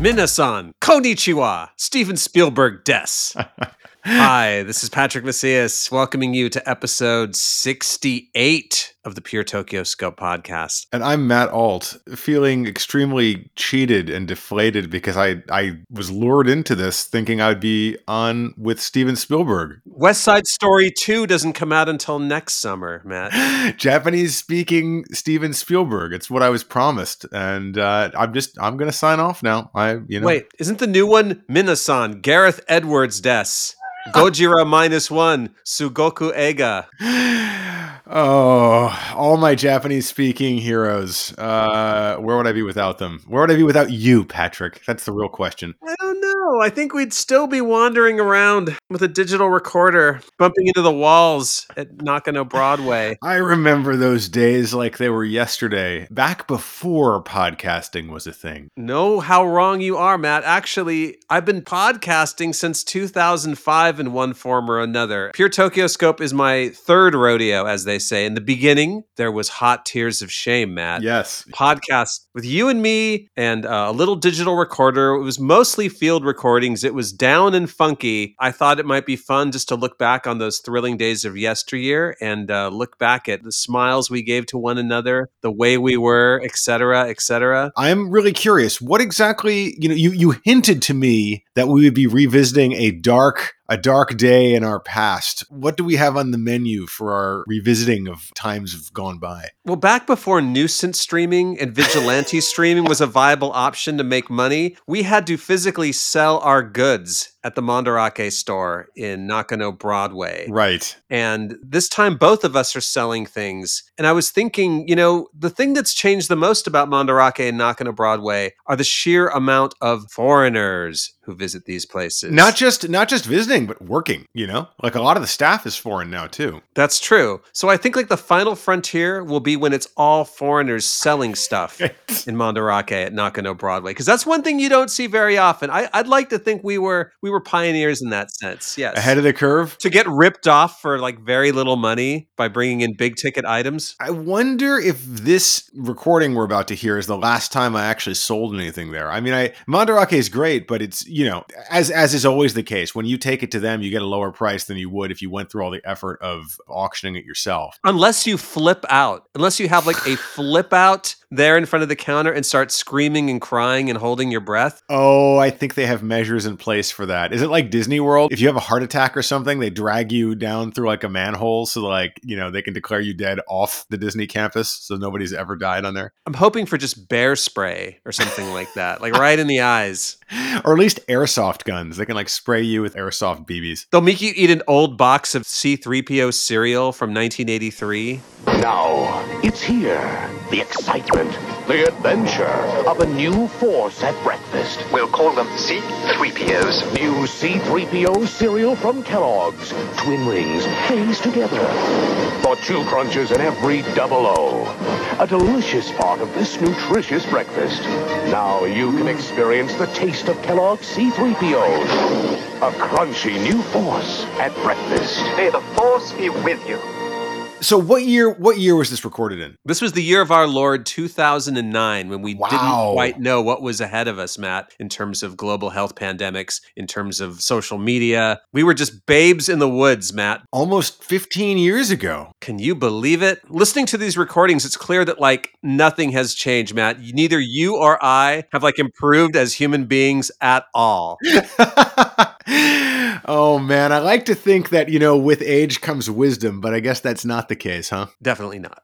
Minasan, konnichiwa, Steven Spielberg des. Hi, this is Patrick Macias welcoming you to episode 68 of the Pure Tokyo Scope podcast. And I'm Matt Alt, feeling extremely cheated and deflated because I, I was lured into this thinking I'd be on with Steven Spielberg. West Side Story 2 doesn't come out until next summer, Matt. Japanese speaking Steven Spielberg. It's what I was promised. And uh, I'm just, I'm going to sign off now. I, you know. Wait, isn't the new one Minasan, Gareth Edwards des? Gojira minus one, Sugoku Ega. Oh, all my Japanese speaking heroes. Uh, where would I be without them? Where would I be without you, Patrick? That's the real question. Don't know. I think we'd still be wandering around with a digital recorder, bumping into the walls at Nakano Broadway. I remember those days like they were yesterday, back before podcasting was a thing. Know how wrong you are, Matt. Actually, I've been podcasting since 2005 in one form or another. Pure Tokyo Scope is my third rodeo, as they say. In the beginning, there was hot tears of shame, Matt. Yes. Podcast with you and me and uh, a little digital recorder. It was mostly field recordings. It was down and funky. I thought it might be fun just to look back on those thrilling days of yesteryear and uh, look back at the smiles we gave to one another, the way we were, etc., etc. I'm really curious. What exactly, you know, you, you hinted to me that we would be revisiting a dark a dark day in our past. What do we have on the menu for our revisiting of times gone by? Well, back before nuisance streaming and vigilante streaming was a viable option to make money, we had to physically sell our goods at the Mandarake store in Nakano Broadway. Right. And this time, both of us are selling things. And I was thinking, you know, the thing that's changed the most about Mandarake and Nakano Broadway are the sheer amount of foreigners who visit these places. Not just not just visiting, but working, you know? Like a lot of the staff is foreign now too. That's true. So I think like the final frontier will be when it's all foreigners selling stuff in Mandarake at Nakano Broadway. Because that's one thing you don't see very often. I, I'd like to think we were we were pioneers in that sense. Yes. Ahead of the curve. to get ripped off for like very little money by bringing in big ticket items. I wonder if this recording we're about to hear is the last time I actually sold anything there. I mean, I Mandarake is great, but it's you know, as as is always the case, when you take it to them, you get a lower price than you would if you went through all the effort of auctioning it yourself. Unless you flip out, unless you have like a flip out there in front of the counter and start screaming and crying and holding your breath. Oh, I think they have measures in place for that. Is it like Disney World? If you have a heart attack or something, they drag you down through like a manhole so like, you know, they can declare you dead off the Disney campus so nobody's ever died on there. I'm hoping for just bear spray or something like that, like right in the eyes. Or at least airsoft guns. They can like spray you with airsoft BBs. They'll make you eat an old box of C3PO cereal from 1983. Now, it's here. The excitement, the adventure of a new force at breakfast. We'll call them C-3POs. New C3PO cereal from Kellogg's. Twin rings, phase together. For two crunches in every double O. A delicious part of this nutritious breakfast. Now you can experience the taste of Kellogg's C3PO. A crunchy new force at breakfast. May the Force be with you. So what year what year was this recorded in? This was the year of our Lord 2009 when we didn't quite know what was ahead of us, Matt, in terms of global health pandemics, in terms of social media. We were just babes in the woods, Matt. Almost 15 years ago. Can you believe it? Listening to these recordings, it's clear that like nothing has changed, Matt. Neither you or I have like improved as human beings at all. oh man, I like to think that, you know, with age comes wisdom, but I guess that's not the case, huh? Definitely not.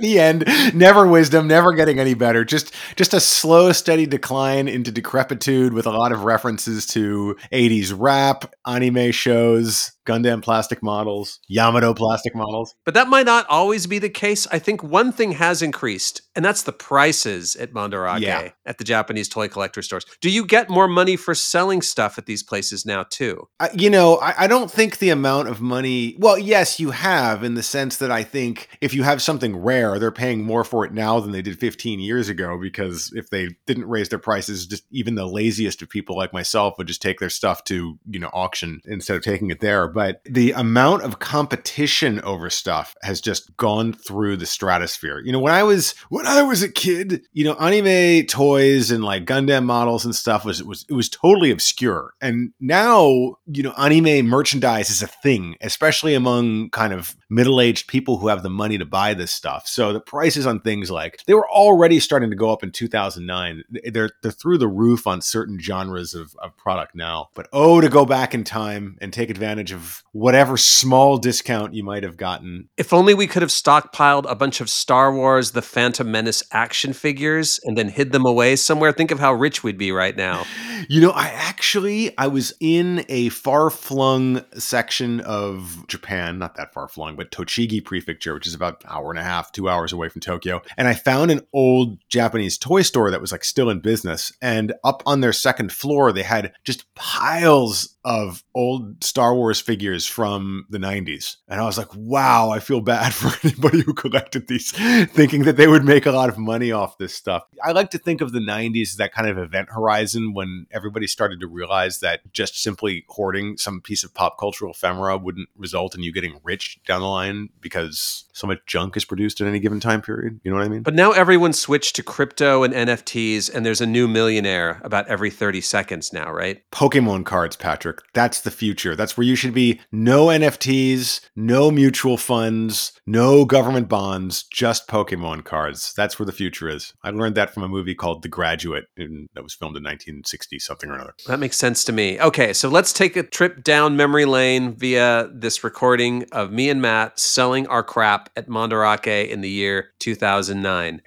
The end, never wisdom, never getting any better. Just just a slow, steady decline into decrepitude with a lot of references to 80s rap, anime shows, Gundam plastic models, Yamato plastic models. But that might not always be the case. I think one thing has increased, and that's the prices at Mandarake, Yeah. at the Japanese toy collector stores. Do you get more money for selling stuff at these places now, too? I, you know, I, I don't think the amount of money. Well, yes, you have in the sense that I think if you have something rare, they're paying more for it now than they did 15 years ago because if they didn't raise their prices, just even the laziest of people like myself would just take their stuff to, you know, auction instead of taking it there. But the amount of competition over stuff has just gone through the stratosphere. You know, when I was when I was a kid, you know, anime toys and like Gundam models and stuff was was it was totally obscure. And now, you know, anime merchandise is a thing, especially among kind of middle-aged people who have the money to buy this stuff. So the prices on things like they were already starting to go up in 2009. They're they're through the roof on certain genres of, of product now. But oh, to go back in time and take advantage of whatever small discount you might have gotten. If only we could have stockpiled a bunch of Star Wars The Phantom Menace action figures and then hid them away somewhere. Think of how rich we'd be right now. You know, I actually I was in a far-flung section of Japan, not that far flung, but Tochigi Prefecture, which is about an hour and a half, two hours away from Tokyo. And I found an old Japanese toy store that was like still in business. And up on their second floor, they had just piles of old Star Wars figures from the 90s. And I was like, wow, I feel bad for anybody who collected these, thinking that they would make a lot of money off this stuff. I like to think of the 90s as that kind of event horizon when everybody started to realize that just simply hoarding some piece of pop cultural ephemera wouldn't result in you getting rich down the line because so much junk is produced in any given time period. You know what I mean? But now everyone switched to crypto and NFTs, and there's a new millionaire about every 30 seconds now, right? Pokemon cards, Patrick. That's the future. That's where you should be. No NFTs, no mutual funds, no government bonds, just Pokemon cards. That's where the future is. I learned that from a movie called The Graduate that was filmed in 1960 something or another. That makes sense to me. Okay, so let's take a trip down memory lane via this recording of me and Matt selling our crap at Mandarake in the year 2009.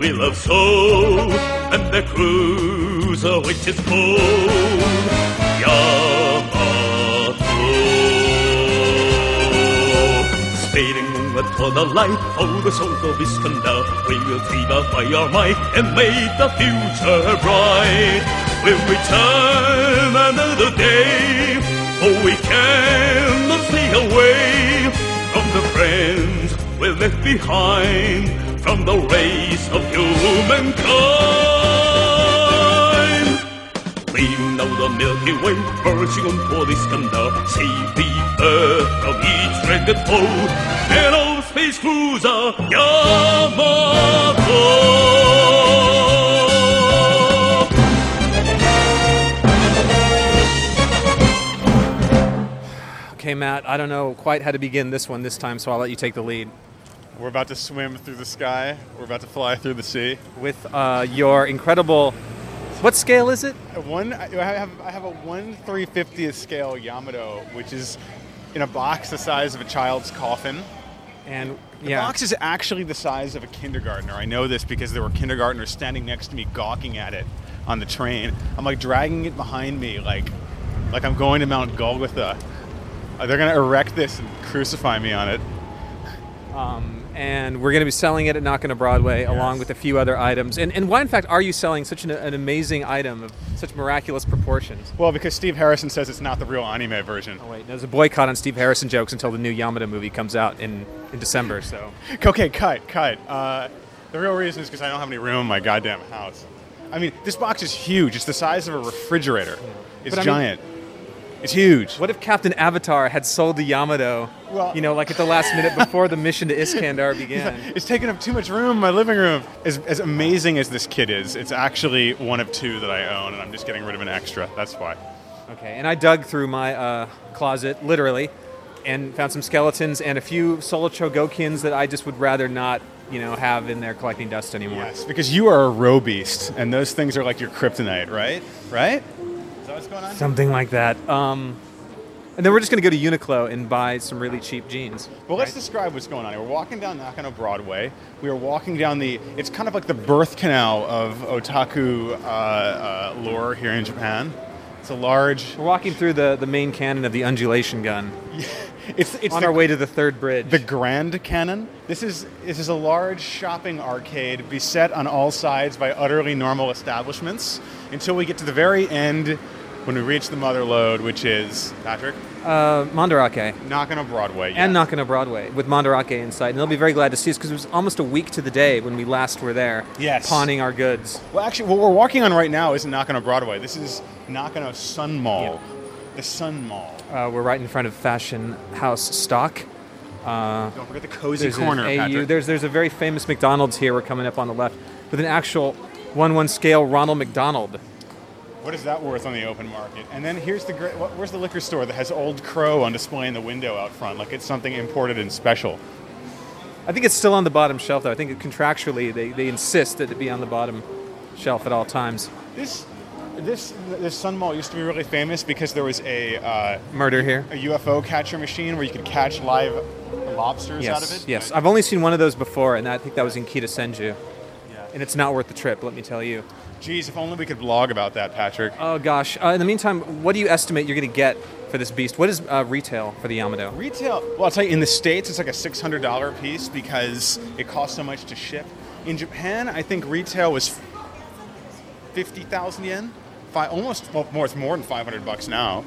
We love so, and the cruiser which oh, is called Yamato. Speeding to the light, oh, the soul of Iskandar, we will triumph by our might and make the future bright. We'll return another day, oh, we cannot stay away from the friends we left behind, from the race of humankind. Leaving now the Milky Way, marching on toward Iskandar, save the earth from each dreaded foe, old space cruiser Yamato. Okay, Matt, I don't know quite how to begin this one this time, so I'll let you take the lead. We're about to swim through the sky. We're about to fly through the sea. With uh, your incredible. What scale is it? One, I have, I have a one three fiftieth scale Yamato, which is in a box the size of a child's coffin. And The yeah, box is actually the size of a kindergartner. I know this because there were kindergartners standing next to me gawking at it on the train. I'm like dragging it behind me, like, like I'm going to Mount Golgotha. Uh, They're gonna erect this and crucify me on it. um, and we're going to be selling it at Nakano Broadway along with a few other items. And, and why, in fact, are you selling such an, an amazing item of such miraculous proportions? Well, because Steve Harrison says it's not the real anime version. Oh wait, there's a boycott on Steve Harrison jokes until the new Yamato movie comes out in, in December. So Okay, cut, cut. Uh, the real reason is because I don't have any room in my goddamn house. I mean, this box is huge. It's the size of a refrigerator. It's I mean- giant. It's huge. what if Captain Avatar had sold the Yamato? Well- you know, like at the last minute before the mission to Iskandar began. It's taking up too much room in my living room. As, as amazing as this kit is, it's actually one of two that I own, and I'm just getting rid of an extra. That's why. Okay, and I dug through my uh, closet, literally, and found some skeletons and a few Solo Chogokins that I just would rather not, you know, have in there collecting dust anymore. Yes, because you are a row beast, and those things are like your kryptonite, right? Right? Is that what's going on? Something like that. Um, and then we're just going to go to Uniqlo and buy some really cheap jeans. Well, let's describe what's going on. here. We're walking down Nakano Broadway. We are walking down the. It's kind of like the birth canal of otaku uh, uh, lore here in Japan. It's a large. We're walking through the, the main cannon of the undulation gun It's it's on the, our way to the third bridge. the Grand Cannon. This is this is a large shopping arcade beset on all sides by utterly normal establishments until we get to the very end when we reach the mother lode, which is Patrick uh, Mandarake. knocking on a Broadway. And yes. knocking on Broadway with Mandarake in sight, And they'll be very glad to see us because it was almost a week to the day when we last were there. Yes. Pawning our goods. Well, actually, what we're walking on right now isn't Nakano Broadway. This is Nakano Sun Mall. The Sun Mall. Uh, we're right in front of Fashion House Stock. Don't forget the cozy There's corner, AU. Patrick. There's there's a very famous McDonald's here. We're coming up on the left with an actual one-one scale Ronald McDonald. What is that worth on the open market? And then here's the great. What, where's the liquor store that has Old Crow on display in the window out front, like it's something imported and special? I think it's still on the bottom shelf though. I think contractually they, they insist that it be on the bottom shelf at all times. This, this, this Sun Mall used to be really famous because there was a uh, Murder here. a UFO catcher machine where you could catch live lobsters out of Yes, it. yes. I've only seen one of those before, and I think that was in Kita Senju. And it's not worth the trip, let me tell you. Geez, if only we could blog about that, Patrick. Oh gosh. Uh, in the meantime, what do you estimate you're going to get for this beast? What is uh, retail for the Yamato? Retail. Well, I'll tell you, in the states, it's like a six hundred dollar piece because it costs so much to ship. In Japan, I think retail was fifty thousand yen, five, almost well, more. It's more than five hundred bucks now,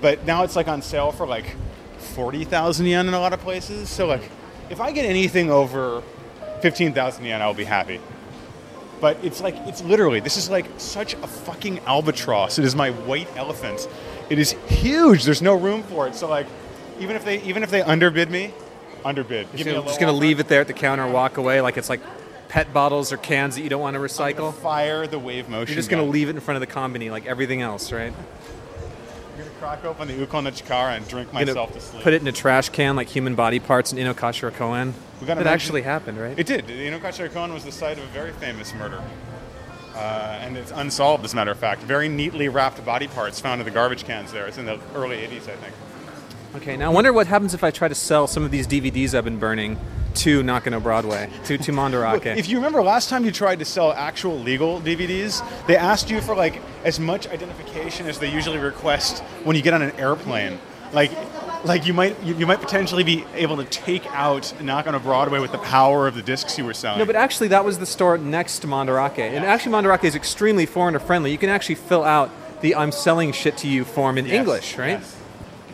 but now it's like on sale for like forty thousand yen in a lot of places. So like, if I get anything over fifteen thousand yen, I'll be happy. But it's like it's literally this is like such a fucking albatross. It is my white elephant. It is huge. There's no room for it. So like, even if they even if they underbid me, underbid. Give me a just going to offer. leave it there at the counter and walk away like it's like pet bottles or cans that you don't want to recycle? Fire the wave motion. You're just going to leave it in front of the combini like everything else, right? Crack open the Ukon and drink myself to sleep. Put it in a trash can like human body parts in Inokashira Koen. That mention- actually happened, right? It did. Inokashira Koen was the site of a very famous murder. Uh, and it's unsolved, as a matter of fact. Very neatly wrapped body parts found in the garbage cans there. It's in the early 80s, I think. Okay, now I wonder what happens if I try to sell some of these DVDs I've been burning to Nakano Broadway, to, to Mandarake. If you remember last time you tried to sell actual legal DVDs, they asked you for like as much identification as they usually request when you get on an airplane. Like, like you might you, you might potentially be able to take out Nakano Broadway with the power of the discs you were selling. No, but actually, that was the store next to Mandarake. And actually, Mandarake is extremely foreigner friendly. You can actually fill out the I'm selling shit to you form in Yes, English, right? Yes.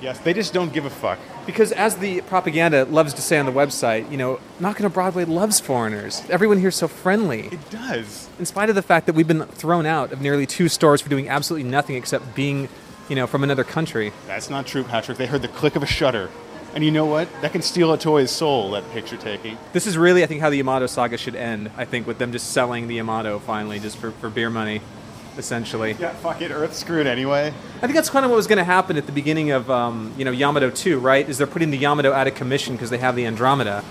Yes, they just don't give a fuck. Because as the propaganda loves to say on the website, you know, Nakano Broadway loves foreigners. Everyone here is so friendly. It does. In spite of the fact that we've been thrown out of nearly two stores for doing absolutely nothing except being, you know, from another country. That's not true, Patrick. They heard the click of a shutter. And you know what? That can steal a toy's soul, that picture taking. This is really, I think, how the Yamato saga should end. I think with them just selling the Yamato finally, just for, for beer money, essentially. Yeah, fuck it. Earth's screwed anyway. I think that's kind of what was going to happen at the beginning of, um, you know, Yamato 2, right? Is they're putting the Yamato out of commission because they have the Andromeda.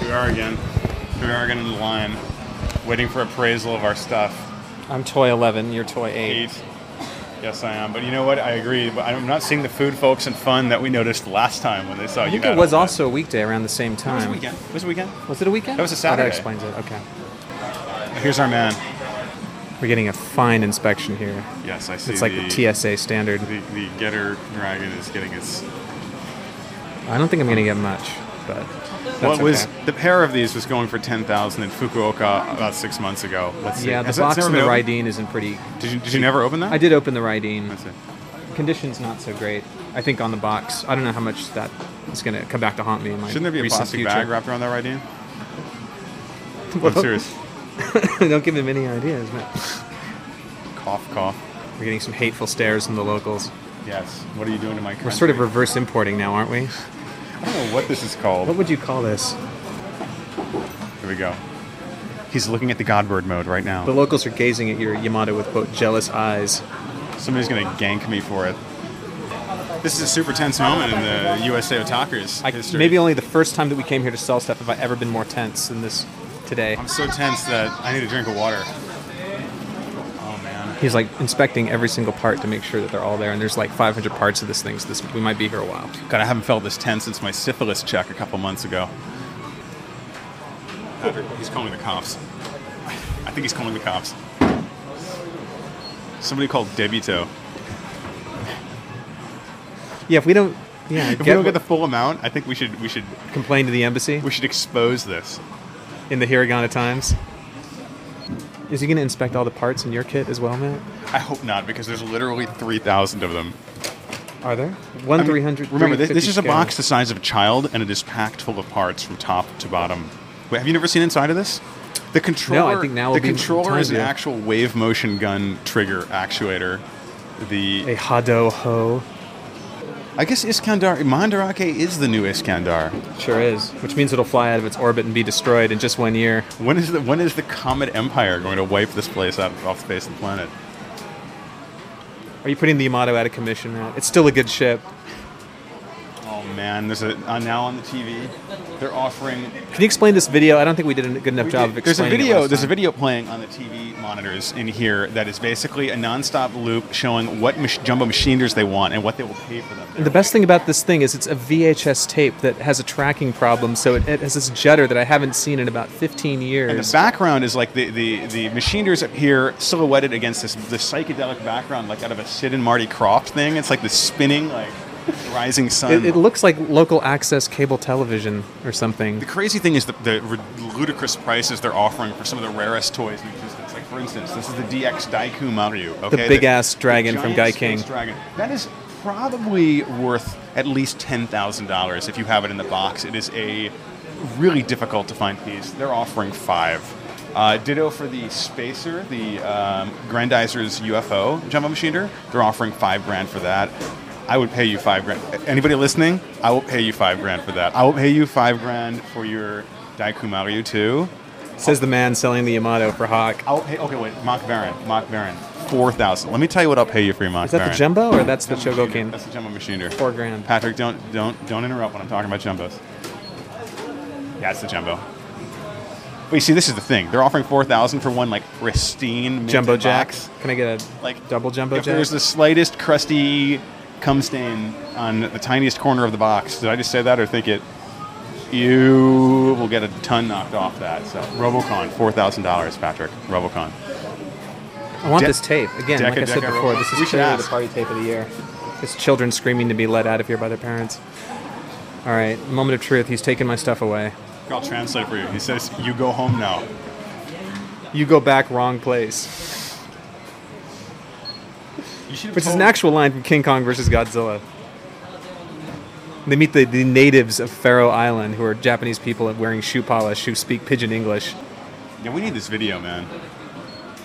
Here we are again. Here we are again in the line, waiting for appraisal of our stuff. I'm toy 11, you're toy 8. Eight. Yes, I am. But you know what? I agree. But I'm not seeing the food, folks, and fun that we noticed last time when they saw you. I think it was also a weekday around the same time. It was a weekend. It was a weekend. Was it a weekend? That was a Oh, Saturday. that explains it. Okay. Here's our man. We're getting a fine inspection here. Yes, I see. It's like the TSA standard. The, the Getter Dragon is getting its. I don't think I'm going to get much, but that's What was the pair of these was going for ten thousand in Fukuoka about six months ago. Let's see. Yeah, the Has box and the opened? Isn't pretty. Did you, did you never open that? I did open the Raideen. I see. Condition's not so great. I think on the box. I don't know how much that is going to come back to haunt me in my Shouldn't there be a plastic future. bag wrapped around that Raideen? I'm serious. don't give him any ideas, man. Cough, cough. We're getting some hateful stares from the locals. Yes. What are you doing to my country? We're sort of reverse importing now, aren't we? I don't know what this is called. What would you call this? Here we go. He's looking at the Godbird mode right now. The locals are gazing at your Yamato with quote jealous eyes. Somebody's gonna gank me for it. This is a super tense moment in the USA Otaku's I, history. maybe only the first time that we came here to sell stuff have I ever been more tense than this today. I'm so tense that I need a drink of water. Oh man. He's like inspecting every single part to make sure that they're all there, and there's like 500 parts of this thing, so this we might be here a while. God, I haven't felt this tense since my syphilis check a couple months ago. Patrick, he's calling the cops. I think he's calling the cops. Somebody called Debito. Yeah, if we don't, yeah, If we don't get the full amount, I think we should we should complain to the embassy we should expose this. In the Hiragana Times. Is he going to inspect all the parts in your kit as well, Matt? I hope not, because there's literally three thousand of them. Are there one I mean, three hundred? Remember, this, this is a box the size of a child, and it is packed full of parts from top to bottom. Wait, have you never seen inside of this? The controller. No, I think now the controller is an actual wave motion gun trigger actuator. The a Hado Ho. I guess Iskandar Mandarake is the new Iskandar. Sure is, which means it'll fly out of its orbit and be destroyed in just one year. When is the when is the Comet Empire going to wipe this place out off the face of the planet? Are you putting the Yamato out of commission, Matt? It's still a good ship. Man, there's a uh, now on the TV. They're offering. Can you explain this video? I don't think we did a good enough job of explaining. There's a video. There's a video playing on the TV monitors in here that is basically a nonstop loop showing what mach- jumbo machinders they want and what they will pay for them. And the best thing about this thing is it's a VHS tape that has a tracking problem, so it, it has this judder that I haven't seen in about 15 years. And the background is like the, the, the machinders up here silhouetted against this the psychedelic background, like out of a Sid and Marty Krofft thing. It's like the spinning, like rising sun. It, it looks like local access cable television or something. The crazy thing is the, the ludicrous prices they're offering for some of the rarest toys in existence. Like, for instance, this is the DX Daikumaryu. Okay? The big-ass dragon from giant Gai space King. Dragon. That is probably worth at least $10,000 if you have it in the box. It is a really difficult to find piece. They're offering five. Uh, ditto for the Spacer, the um, Grendizer's UFO jumbo machinder. They're offering five grand for that. I would pay you five grand. Anybody listening? I will pay you five grand for that. I will pay you five grand for your Daikumaryu 2. Says the man selling the Yamato for Hawk. I'll pay. Okay, wait. Mach Baron. Mach Baron. Four thousand. Let me tell you what I'll pay you for your Mach Is that Baron. the jumbo or that's the Jumbo Chogokin? Machinder. That's the jumbo machinder. Four grand. Patrick, don't don't don't interrupt when I'm talking about jumbos. Yeah, it's the jumbo. But you see, this is the thing. They're offering four thousand for one like pristine minted Jumbo box. Can I get a Like double jumbo if jack? there's the slightest crusty cum stain on the tiniest corner of the box, did I just say that or think it? You will get a ton knocked off that. So Robocon, four thousand dollars, Patrick. Robocon. I want De- this tape again. Deca like I said Deca before, Robo- this is clearly the party tape of the year. It's children screaming to be let out of here by their parents. All right, moment of truth. He's taking my stuff away. I'll translate for you. He says, "You go home now." You go back wrong place. You should have Which is an actual line from King Kong versus Godzilla. They meet the, the natives of Faro Island, who are Japanese people wearing shoe polish who speak pidgin English. Yeah, we need this video, man.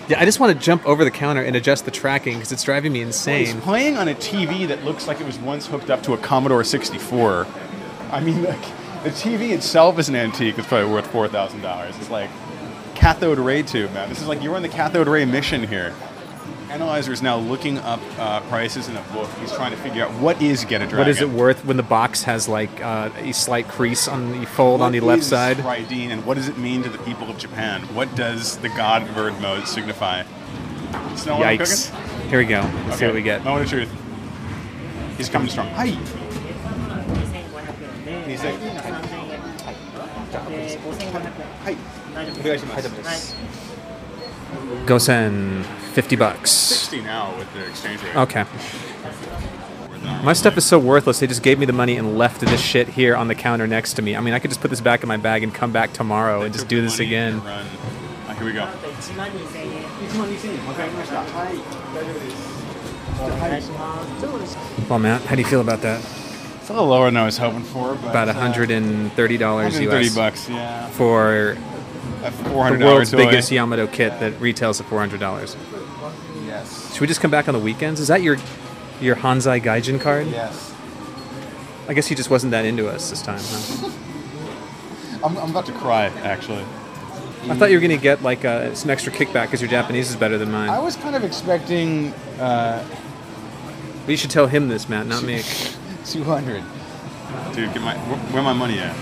Yeah, I just want to jump over the counter and adjust the tracking because it's driving me insane. He's insane. playing on a TV that looks like it was once hooked up to a Commodore 64. I mean, like, the TV itself is an antique. It's probably worth four thousand dollars. It's like cathode ray tube, man. This is like you're on the cathode ray mission here. Analyzer is now looking up uh, prices in a book. He's trying to figure out what is Getter Dragon. What is it worth when the box has like uh, a slight crease on the fold on the left is side? Raideen, and what does it mean to the people of Japan? What does the God Bird mode signify? Smell Yikes. Here we go. Let's see what we get. Moment of truth. He's coming strong. Hi. He's like, hi. Gosen, 50 bucks. 60 now with the exchange rate. Okay. My stuff is so worthless. They just gave me the money and left this shit here on the counter next to me. I mean, I could just put this back in my bag and come back tomorrow and just do this again. Ah, here we go. Well, Matt, how do you feel about that? It's a little lower than I was hoping for. But, About uh, $130 130 US bucks, yeah. for A the $400 world's toy. biggest Yamato kit that retails at $400. Yes. Should we just come back on the weekends? Is that your your Hanzai Gaijin card? Yes. I guess he just wasn't that into us this time, huh? I'm, I'm about to cry, actually. I thought you were going to get like uh, some extra kickback because your Japanese is better than mine. I was kind of expecting uh, But you should tell him this, Matt, not me. 200. Dude, get my where, where my money at?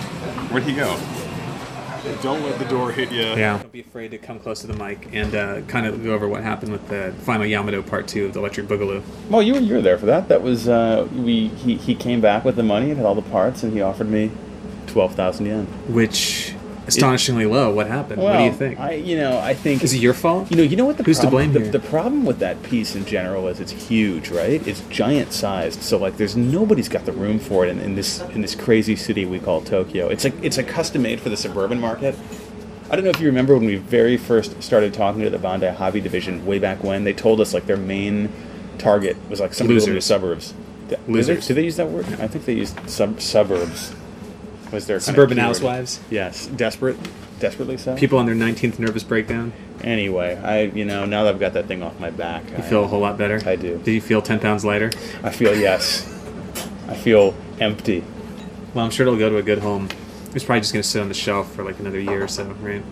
Where'd he go? Don't let the door hit you. Yeah. Don't be afraid to come close to the mic and uh, kind of go over what happened with the final Yamato Part 2 of the Electric Boogaloo. Well, you were you were there for that. That was uh, we. He, he came back with the money and had all the parts, and he offered me twelve thousand yen. Which astonishingly low. What happened? what do you think? I, you know, I think Is it your fault? You know, you know what the Who's to problem, blame the, here? the problem with that piece in general is it's huge, right? It's giant sized. So like, there's nobody's got the room for it in, in this in this crazy city we call Tokyo. It's like it's a custom made for the suburban market. I don't know if you remember when we very first started talking to the Bandai Hobby division way back when. They told us like their main target was like some people in the Losers. suburbs. Did they- Losers. Did they use that word? I think they used sub- suburbs. Was their kind of Suburban housewives. Yes, desperate, desperately so. People on their 19th nervous breakdown. Anyway, I you know now that I've got that thing off my back, You I feel a whole lot better. I do. Did you feel 10 pounds lighter? I feel yes. I feel empty. Well, I'm sure it'll go to a good home. It's probably just going to sit on the shelf for like another year or so, right?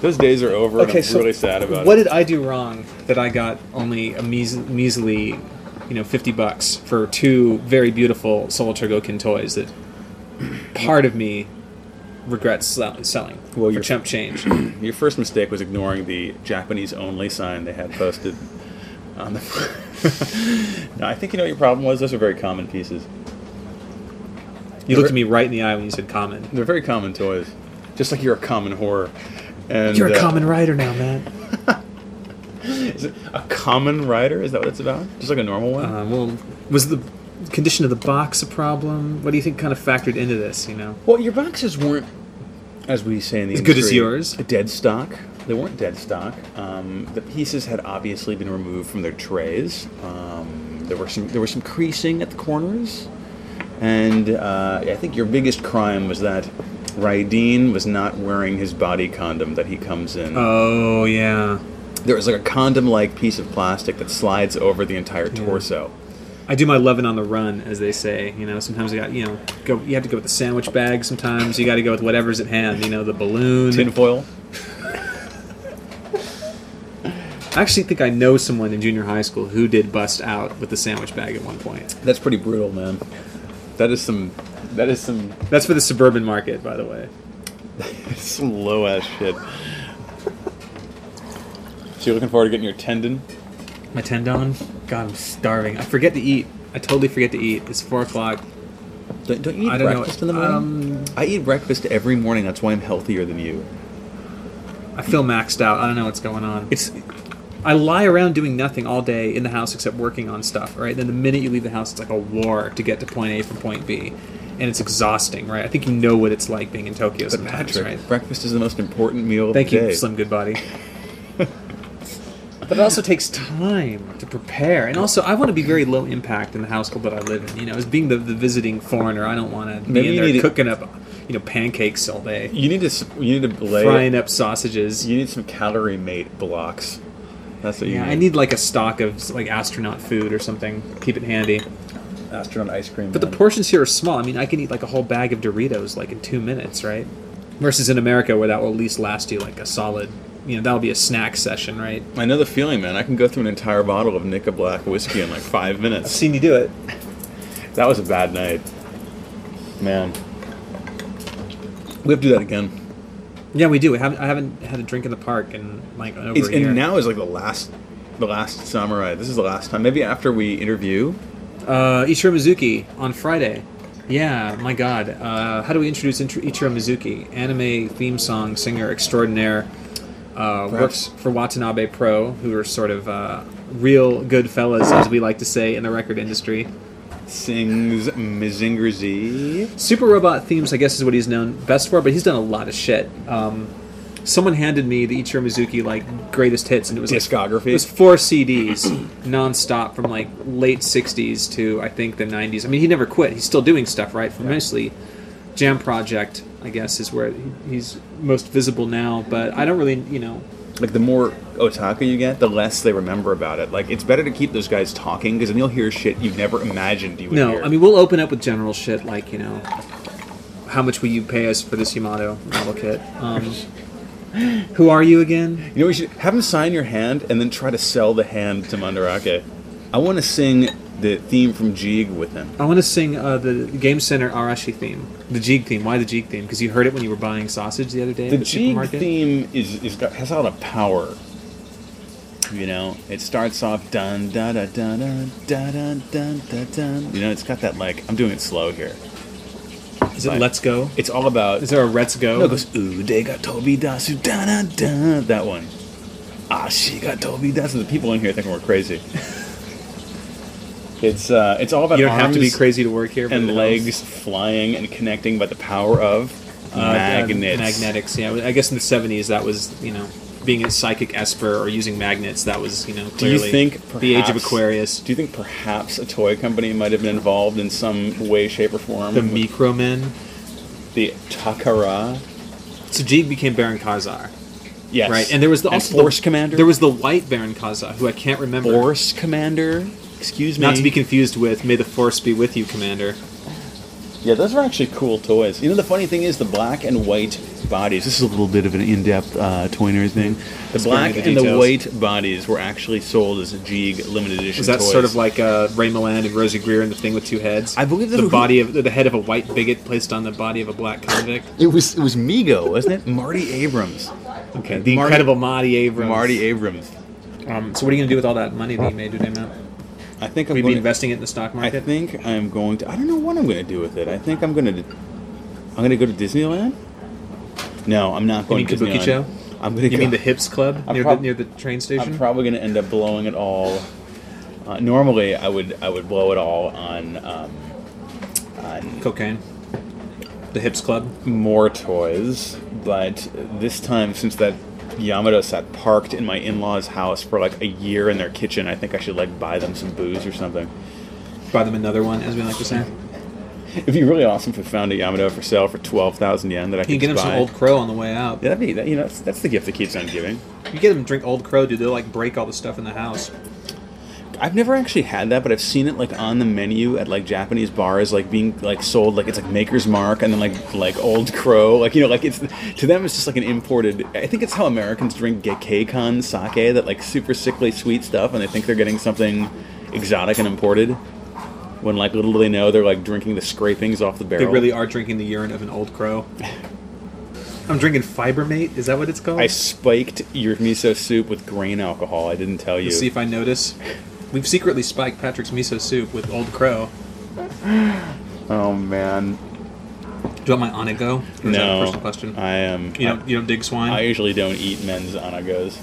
Those days are over. and I'm really sad about it. what it. did I do wrong that I got only a meas- measly, you know, 50 bucks for two very beautiful Soul Chogokin toys that part of me regrets sell- selling Well, for you're- chump change? Your first mistake was ignoring the Japanese only sign they had posted on the. no, I think you know what your problem was. Those are very common pieces. You looked at me right in the eye when you said common. They're very common toys, just like you're a common horror. And You're a uh, common writer now, man. Is it a common rider? Is that what it's about? Just like a normal one? Uh, well, was the condition of the box a problem? What do you think kind of factored into this? You know, Well, your boxes weren't, as we say in the As good as industry, yours? Dead stock. They weren't dead stock. Um, the pieces had obviously been removed from their trays. Um, there were some there was some creasing at the corners, and uh, I think your biggest crime was that Raideen was not wearing his body condom that he comes in. Oh yeah. there was like a condom-like piece of plastic that slides over the entire torso. I do my loving on the run, as they say. You know, sometimes you got you know go. You have to go with the sandwich bag. Sometimes you got to go with whatever's at hand. You know, the balloon. Tinfoil. I actually think I know someone in junior high school who did bust out with the sandwich bag at one point. That's pretty brutal, man. That is some. That is some. That's for the suburban market, by the way. Some low ass shit. So you're looking forward to getting your tendon? My tendon. God, I'm starving. I forget to eat. I totally forget to eat. It's four o'clock. Don't, don't you eat I don't know. breakfast in the morning? Um, I eat breakfast every morning. That's why I'm healthier than you. I feel maxed out. I don't know what's going on. It's I lie around doing nothing all day in the house except working on stuff, right? Then the minute you leave the house, it's like a war to get to point A from point B. And it's exhausting, right? I think you know what it's like being in Tokyo sometimes, Patrick, right? breakfast is the most important meal of Thank the you, day. Slim Goodbody. but it also takes time to prepare. And also, I want to be very low impact in the household that I live in. You know, as being the, the visiting foreigner, I don't want to be Maybe in you there need to- cooking up, you know, pancakes all day, You need to s- you need to lay frying up sausages. You need some calorie mate blocks. That's what you Yeah, need. I need like a stock of like astronaut food or something. Keep it handy. astronaut ice cream. But the man. portions here are small. I mean, I can eat like a whole bag of Doritos like in two minutes, right? Versus in America, where that will at least last you like a solid. You know, that'll be a snack session, right? I know the feeling, man. I can go through an entire bottle of Nikka Black whiskey in like five minutes. seen you do it. That was a bad night, man. We have to do that again. Yeah, we do. We haven't, I haven't had a drink in the park in like over It's, a year. and now is like the last, the last samurai. This is the last time. Maybe after we interview. uh, Ichiro Mizuki on Friday. Yeah, my God. Uh, how do we introduce Intro- Ichiro Mizuki? Anime theme song singer extraordinaire. Uh, works for Watanabe Pro, who are sort of uh, real good fellas, as we like to say in the record industry. Sings Mazinger Z. Super Robot themes, I guess, is what he's known best for, but he's done a lot of shit. Um, someone handed me the Ichiro Mizuki like greatest hits, and it was like Discography? it was four CDs nonstop from like late '60s to I think the '90s. I mean, he never quit. He's still doing stuff, right? For mostly Jam Project, I guess, is where he's most visible now. But I don't really, you know, Like the more otaku you get, the less they remember about it. Like it's better to keep those guys talking because then you'll hear shit you never imagined you would no. hear. I mean, we'll open up with general shit like you know, how much will you pay us for this Yamato model kit? Um, who are you again? You know, we should have him sign your hand and then try to sell the hand to Mandarake. I want to sing the theme from Jeeg with him. I want to sing uh, the Game Center Arashi theme, the Jeeg theme. Why the Jeeg theme? Because you heard it when you were buying sausage the other day The the supermarket. theme is, is got, has a lot of power. You know, it starts off dun da da da da da da dun da dun. You know, it's got that like I'm doing it slow here. Is it Let's Go? It's all about. Is there a Let's Go? No, it goes ooh, they got Toby Dasu da da da. That one. Ah, she got Toby Dasu. The people in here think we're crazy. it's uh, it's all about you don't have to be arms crazy to work here. and legs flying and connecting by the power of Uh, magnets. magnetics. Yeah, I guess in the seventies that was you know being a psychic esper or using magnets. That was you know. Do you clearly think the age of Aquarius? Do you think perhaps a toy company might have been involved in some way, shape, or form? The Micromen. the Takara. So Jeeg became Baron Karza, Yes. right? And there was the And also Force the, Commander. There was the white Baron Karza, who I can't remember. Force Commander. Excuse me. Not to be confused with "May the Force be with you, Commander." Yeah, those are actually cool toys. You know, the funny thing is the black and white bodies. This is a little bit of an in-depth uh, toy nerd thing. The Spare me black the and the white bodies were actually sold as a Jeeg limited edition. Is that toys. sort of like uh, Ray Milland and Rosey Grier and the thing with two heads? I believe that the who- body of the head of a white bigot placed on the body of a black convict. it was? It was Mego, wasn't it? Marty Abrams. Okay, the Marty- incredible Marty Abrams. Marty Abrams. Um, so what are you gonna do with all that money that you made today, Matt? I think I'm you going be to investing it in the stock market. I think I'm going to. I don't know what I'm going to do with it. I think I'm going to. I'm going to go to Disneyland. No, I'm not You going mean to Disneyland. Kabukicho? I'm going to. You mean the Hips Club near, prob- the, near the train station? I'm probably going to end up blowing it all. Uh, normally, I would I would blow it all on um, on Cocaine. The Hips Club. more toys, but this time since that Yamato sat parked in my in-laws' house for like a year in their kitchen, I think I should like buy them some booze or something. Buy them another one, as we like to say. It'd be really awesome if we found a Yamato for sale for twelve thousand yen that I You can could get them just some. Old Crow on the way out. Yeah, that'd be that. You know, that's, that's the gift that keeps on giving. You get them drink Old Crow, dude. They'll like break all the stuff in the house. I've never actually had that, but I've seen it like on the menu at like Japanese bars, like being like sold like it's like Maker's Mark and then like like Old Crow, like you know, like it's to them it's just like an imported. I think it's how Americans drink Gekkeikan sake, that like super sickly sweet stuff, and they think they're getting something exotic and imported. When like little do they know they're like drinking the scrapings off the barrel. They really are drinking the urine of an Old Crow. I'm drinking Fibermate. Is that what it's called? I spiked your miso soup with grain alcohol. I didn't tell you. Let's see if I notice. We've secretly spiked Patrick's miso soup with Old Crow. oh man, Do you want my onago? Or is that a no. personal question? I am. you don't. You don't dig swine. I usually don't eat men's onagos.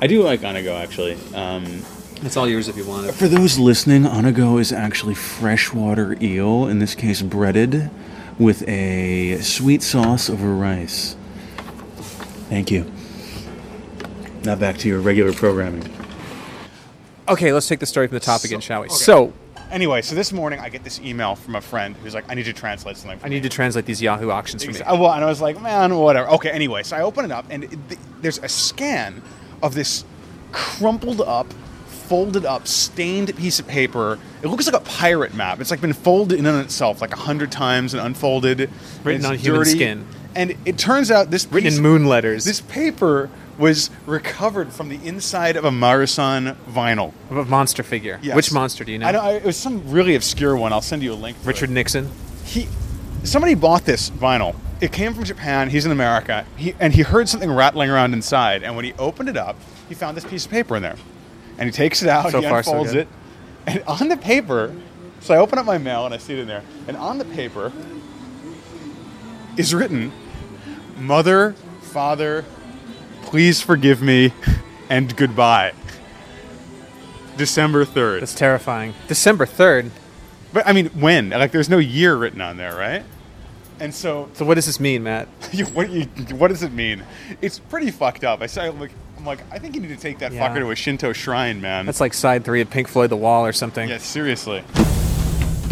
I do like onago actually. Um, it's all yours if you want it. for those listening, onago is actually freshwater eel, in this case breaded, with a sweet sauce over rice. Thank you. Now back to your regular programming. Okay, let's take the story from the top again, shall we? So, Anyway, so this morning I get this email from a friend who's like, I need to translate something. For I need to translate these Yahoo auctions for me. Well, and I was like, man, whatever. Okay, anyway, so I open it up, and it, th- there's a scan of this crumpled up, folded up, stained piece of paper. It looks like a pirate map. It's like been folded in on itself like a hundred times and unfolded. and Written it's on human skin. And it turns out this Written piece- in moon letters. This paper was recovered from the inside of a Marusan vinyl. of a monster figure. Yes. Which monster do you know? I know I, it was some really obscure one. I'll send you a link. Richard it. Nixon. He, somebody bought this vinyl. It came from Japan. He's in America. He and he heard something rattling around inside. And when he opened it up, he found this piece of paper in there. And he takes it out. So he far, so unfolds good. it. And on the paper, so I open up my mail and I see it in there. And on the paper is written, "Mother, Father, please forgive me, and goodbye." December third. That's terrifying. December 3rd. But I mean, when? Like, there's no year written on there, right? And so, So, what does this mean, Matt? what, you, what does it mean? It's pretty fucked up. I say, I'm like, I'm like, I think you need to take that Yeah. fucker to a Shinto shrine, man. That's like side three of Pink Floyd The Wall or something. yeah, seriously.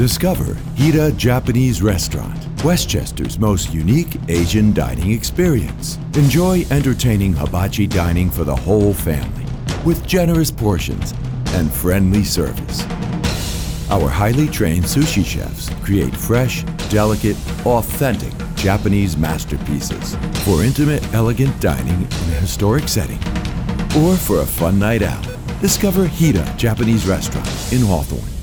Discover Hida Japanese Restaurant, Westchester's most unique Asian dining experience. Enjoy entertaining hibachi dining for the whole family with generous portions and friendly service. Our highly trained sushi chefs create fresh, delicate, authentic Japanese masterpieces for intimate, elegant dining in a historic setting or for a fun night out. Discover Hida Japanese Restaurant in Hawthorne.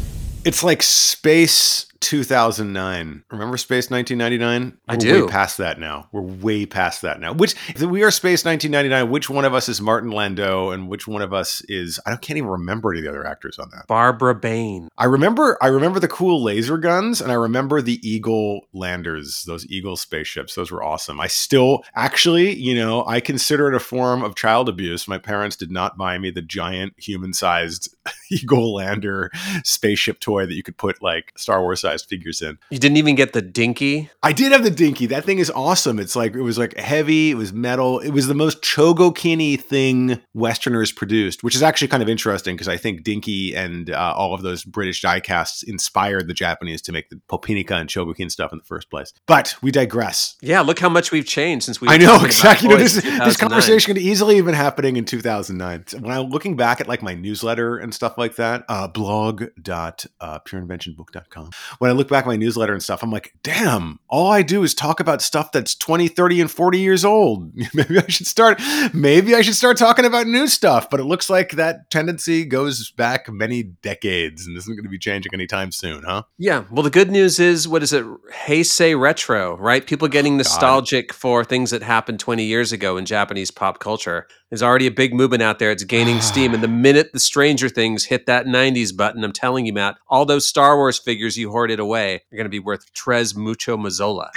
It's like space 2009. Remember Space 1999? I We're do. Way past that now. We're way past that now. Which if we are Space 1999. Which one of us is Martin Landau, and which one of us is I don't can't even remember any of the other actors on that. Barbara Bain. I remember I remember the cool laser guns and I remember the Eagle landers, those Eagle spaceships. Those were awesome. I still actually, you know, I consider it a form of child abuse. My parents did not buy me the giant human-sized Eagle lander spaceship toy that you could put like Star Wars sized figures in. You didn't even get the dinky. I did have the Dinky. That thing is awesome. It's like it was like heavy, it was metal. It was the most Chogokini thing Westerners produced, which is actually kind of interesting because I think Dinky and uh, all of those British diecasts inspired the Japanese to make the Popinica and Chogokin stuff in the first place. But we digress. Yeah, look how much we've changed since we. I know exactly. You know, this this conversation could easily have been happening in 2009. When I'm looking back at like my newsletter and stuff like that, uh, blog.pureinventionbook.com. When I look back at my newsletter and stuff, I'm like, damn, all I do is talk about stuff that's 20, 30, and 40 years old. maybe I should start. Maybe I should start talking about new stuff. But it looks like that tendency goes back many decades and isn't going to be changing anytime soon, huh? Yeah. Well, the good news is, what is it? Heisei retro, right? People getting nostalgic for things that happened 20 years ago in Japanese pop culture. There's already a big movement out there. It's gaining steam. And the minute the Stranger Things hit that 90s button, I'm telling you, Matt, all those Star Wars figures you hoarded away are going to be worth tres mucho mazzola.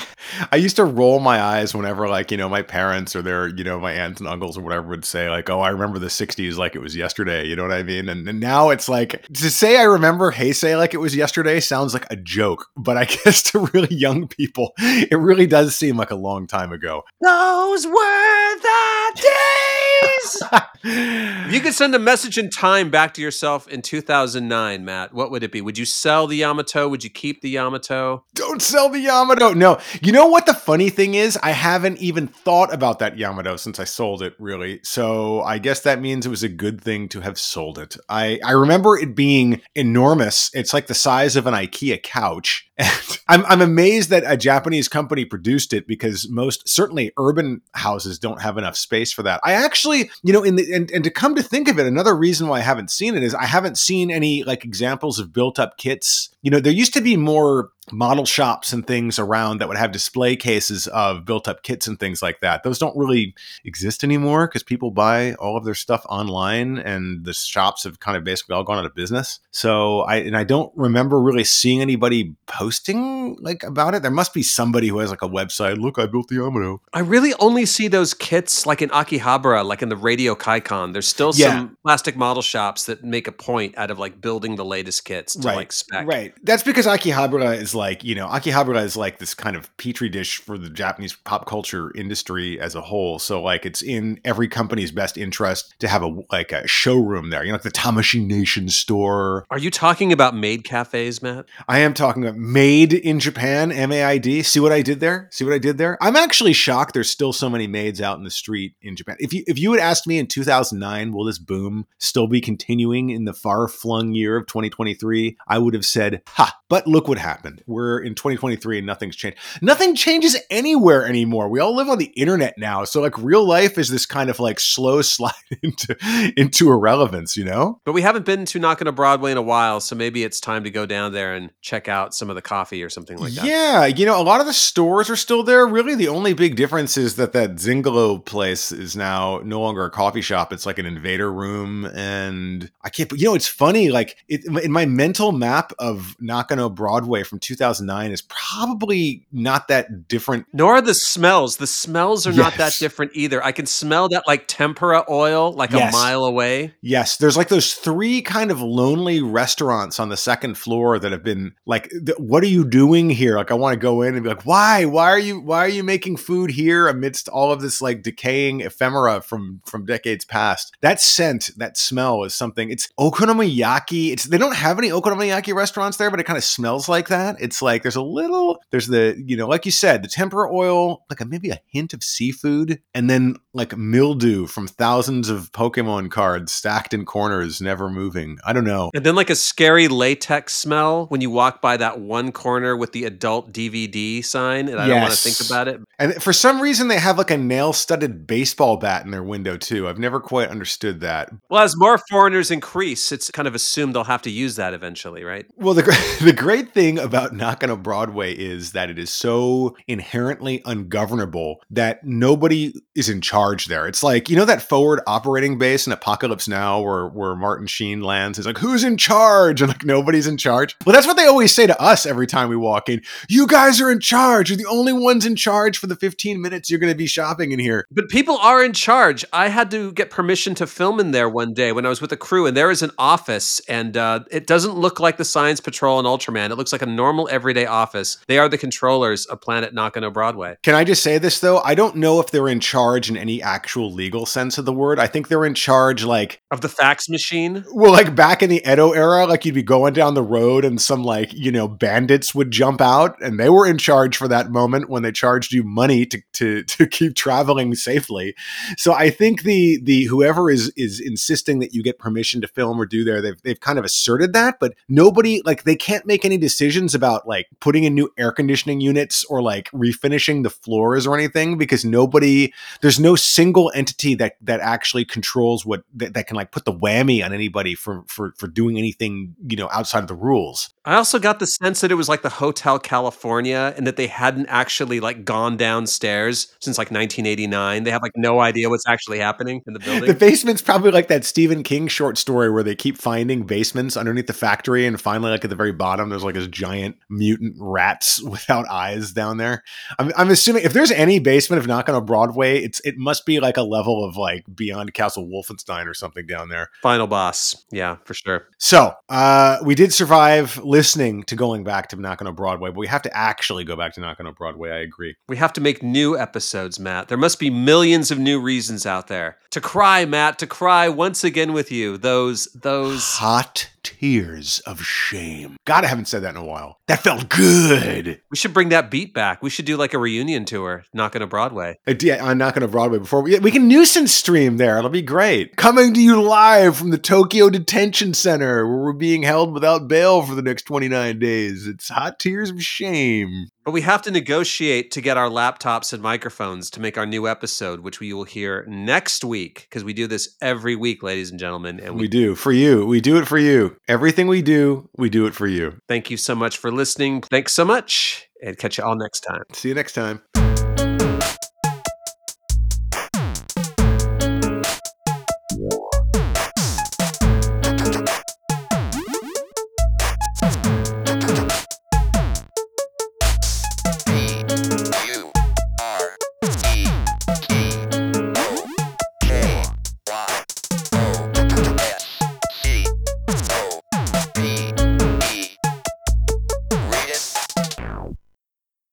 I used to roll my eyes whenever, like, you know, my parents or their, you know, my aunts and uncles or whatever would say, like, oh, I remember the 60s like it was yesterday. You know what I mean? And, and now it's like, to say I remember Heisei like it was yesterday sounds like a joke. But I guess to really young people, it really does seem like a long time ago. Those were the days. if you could send a message in time back to yourself in 2009, Matt, what would it be? Would you sell the Yamato? Would you keep the Yamato? Don't sell the Yamato. No. You know what the funny thing is? I haven't even thought about that Yamato since I sold it, really. So I guess that means it was a good thing to have sold it. I, I remember it being enormous. It's like the size of an IKEA couch. And I'm, I'm amazed that a Japanese company produced it because most certainly urban houses don't have enough space for that. I actually, you know, in the and, and to come to think of it, another reason why I haven't seen it is I haven't seen any like examples of built up kits. You know, there used to be more model shops and things around that would have display cases of built up kits and things like that. Those don't really exist anymore because people buy all of their stuff online and the shops have kind of basically all gone out of business. So I and I don't remember really seeing anybody posting like about it. There must be somebody who has like a website. Look, I built the Yamato. I really only see those kits like in Akihabara, like in the Radio Kaikan. There's still Yeah. some plastic model shops that make a point out of like building the latest kits to like spec. Right. That's because Akihabara is like, you know, Akihabara is like this kind of petri dish for the Japanese pop culture industry as a whole. So like it's in every company's best interest to have a like a showroom there. You know, like the Tamashii Nation store. Are you talking about maid cafes, Matt? I am talking about made in Japan, M A I D. See what I did there? See what I did there? I'm actually shocked there's still so many maids out in the street in Japan. If you if you had asked me in 2009, will this boom still be continuing in the far flung year of 2023? I would have said, "Ha!" But look what happened. We're in 2023 and nothing's changed. Nothing changes anywhere anymore. We all live on the internet now, so like real life is this kind of like slow slide into into irrelevance. You know? But we haven't been to Nakano Broadway in a while, so maybe it's time to go down there and check out some of the coffee or something like that. Yeah, you know, a lot of the stores are still there. Really, the only big difference is that that Zingaro place is now no longer a coffee shop. It's like an invader room, and I can't. You know, it's funny. Like it, in my mental map of Nakano Broadway from 2009 is probably not that different. Nor are the smells. The smells are not that different either. I can smell that like tempura oil like Yes. a mile away. Yes, there's like those three kind of lonely restaurants on the second floor that have been like, "What are you doing here?" Like, I want to go in and be like, "Why? Why are you? Why are you making food here amidst all of this like decaying ephemera from from decades past?" That scent, that smell is something. It's okonomiyaki. It's they don't have any okonomiyaki restaurants there, but it kind of smells like that. It's like there's a little, there's the you know, like you said, the tempura oil, like a, maybe a hint of seafood, and then like mildew from thousands of Pokemon cards stacked in corners, never moving. I don't know. And then like a scary latex smell when you walk by that one corner with the adult DVD sign, and I don't want to think about it. And for some reason, they have like a nail studded baseball bat in their window, too. I've never quite understood that. Well, as more foreigners increase, it's kind of assumed they'll have to use that eventually, right? Well, the, the great thing about Nakano Broadway is that it is so inherently ungovernable that nobody is in charge there. It's like, you know, that forward operating base in Apocalypse Now where, where Martin Sheen lands? It's like, who's in charge? And like, nobody's in charge. Well, that's what they always say to us every time we walk in. You guys are in charge. You're the only ones in charge for the 15 minutes you're going to be shopping in here. But people are in charge. I had to get permission to film in there one day when I was with a crew, and there is an office, and uh, it doesn't look like the Science Patrol and Ultraman. It looks like a normal everyday office. They are the controllers of Planet Nakano Broadway. Can I just say this though? I don't know if they're in charge in any actual legal sense of the word. I think they're in charge like Of the fax machine? well, like back in the Edo era, like you'd be going down the road and some like, you know, bandits would jump out and they were in charge for that moment when they charged you money to to to keep traveling safely. So I think the the whoever is is insisting that you get permission to film or do there, they've they've kind of asserted that, but nobody like they can't make any decisions about like putting in new air conditioning units or like refinishing the floors or anything because nobody there's no single entity that that actually controls what that, that can like put the whammy on anybody for for for doing anything you know outside of the rules I also got the sense that it was like the Hotel California and that they hadn't actually like gone downstairs since like 1989. They have like no idea what's actually happening in the building. the basement's probably like that stephen king short story where they keep finding basements underneath the factory and finally like at the very bottom there's like this giant mutant rats without eyes down there i'm, I'm assuming if there's any basement if Nakano Broadway it's it must be like a level of like beyond castle wolfenstein or something down there Final boss. Yeah, for sure. So, uh, we did survive listening to going back to Nakano Broadway, but we have to actually go back to Nakano Broadway. I agree. We have to make new episodes, Matt. There must be millions of new reasons out there to cry, Matt, to cry once again with you. Those, those. Hot tears of shame. God, I haven't said that in a while. That felt good. We should bring that beat back. We should do like a reunion tour, Nakano Broadway. Uh, yeah, on Nakano Broadway before we, we can nuisance stream there. It'll be great. Coming to you live from the Tokyo Detention Center, where we're being held without bail for the next 29 days. It's hot tears of shame. But we have to negotiate to get our laptops and microphones to make our new episode, which we will hear next week because we do this every week, ladies and gentlemen. And We do for you. We do it for you. Everything we do, we do it for you. thank you so much for listening. Thanks so much, and catch you all next time. See you next time.